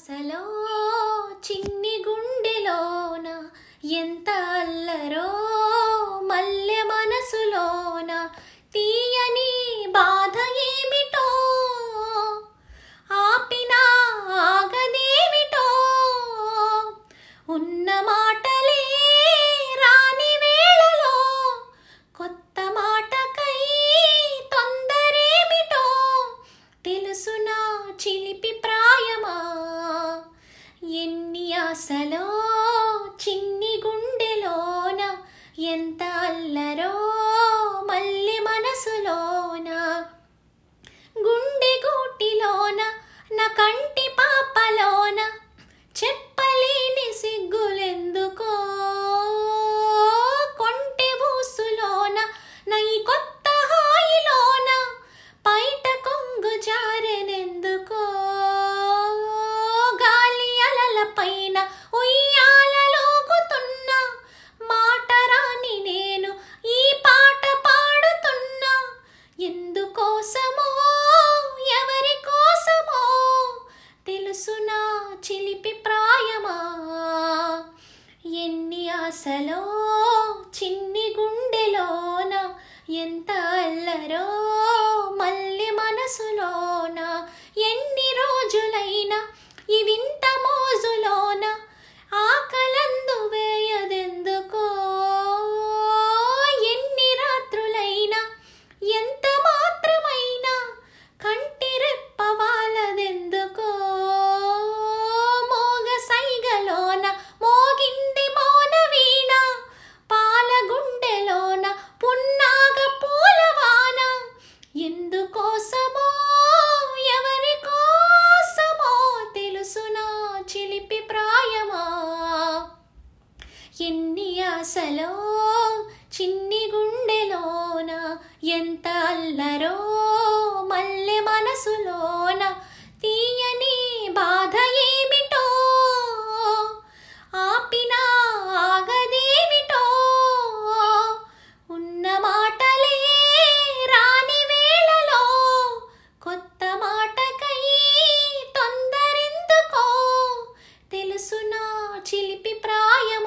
అసలో చిన్ని గుండెలోన ఎంత అల్లరో. ఆశలో చిన్ని గుండెలోన ఎంత ఆశలో చిన్ని గుండెలోన ఎంత ఆశలో చిన్ని గుండెలోన ఎంత అల్లరో మల్లె మనసులోన తీయని బాధ ఏమిటో ఆపినా ఆగదేమిటో ఉన్న మాటలే రాని వేళలో కొత్త మాటకై తొందరెందుకో తెలుసునా చిలిపి ప్రాయం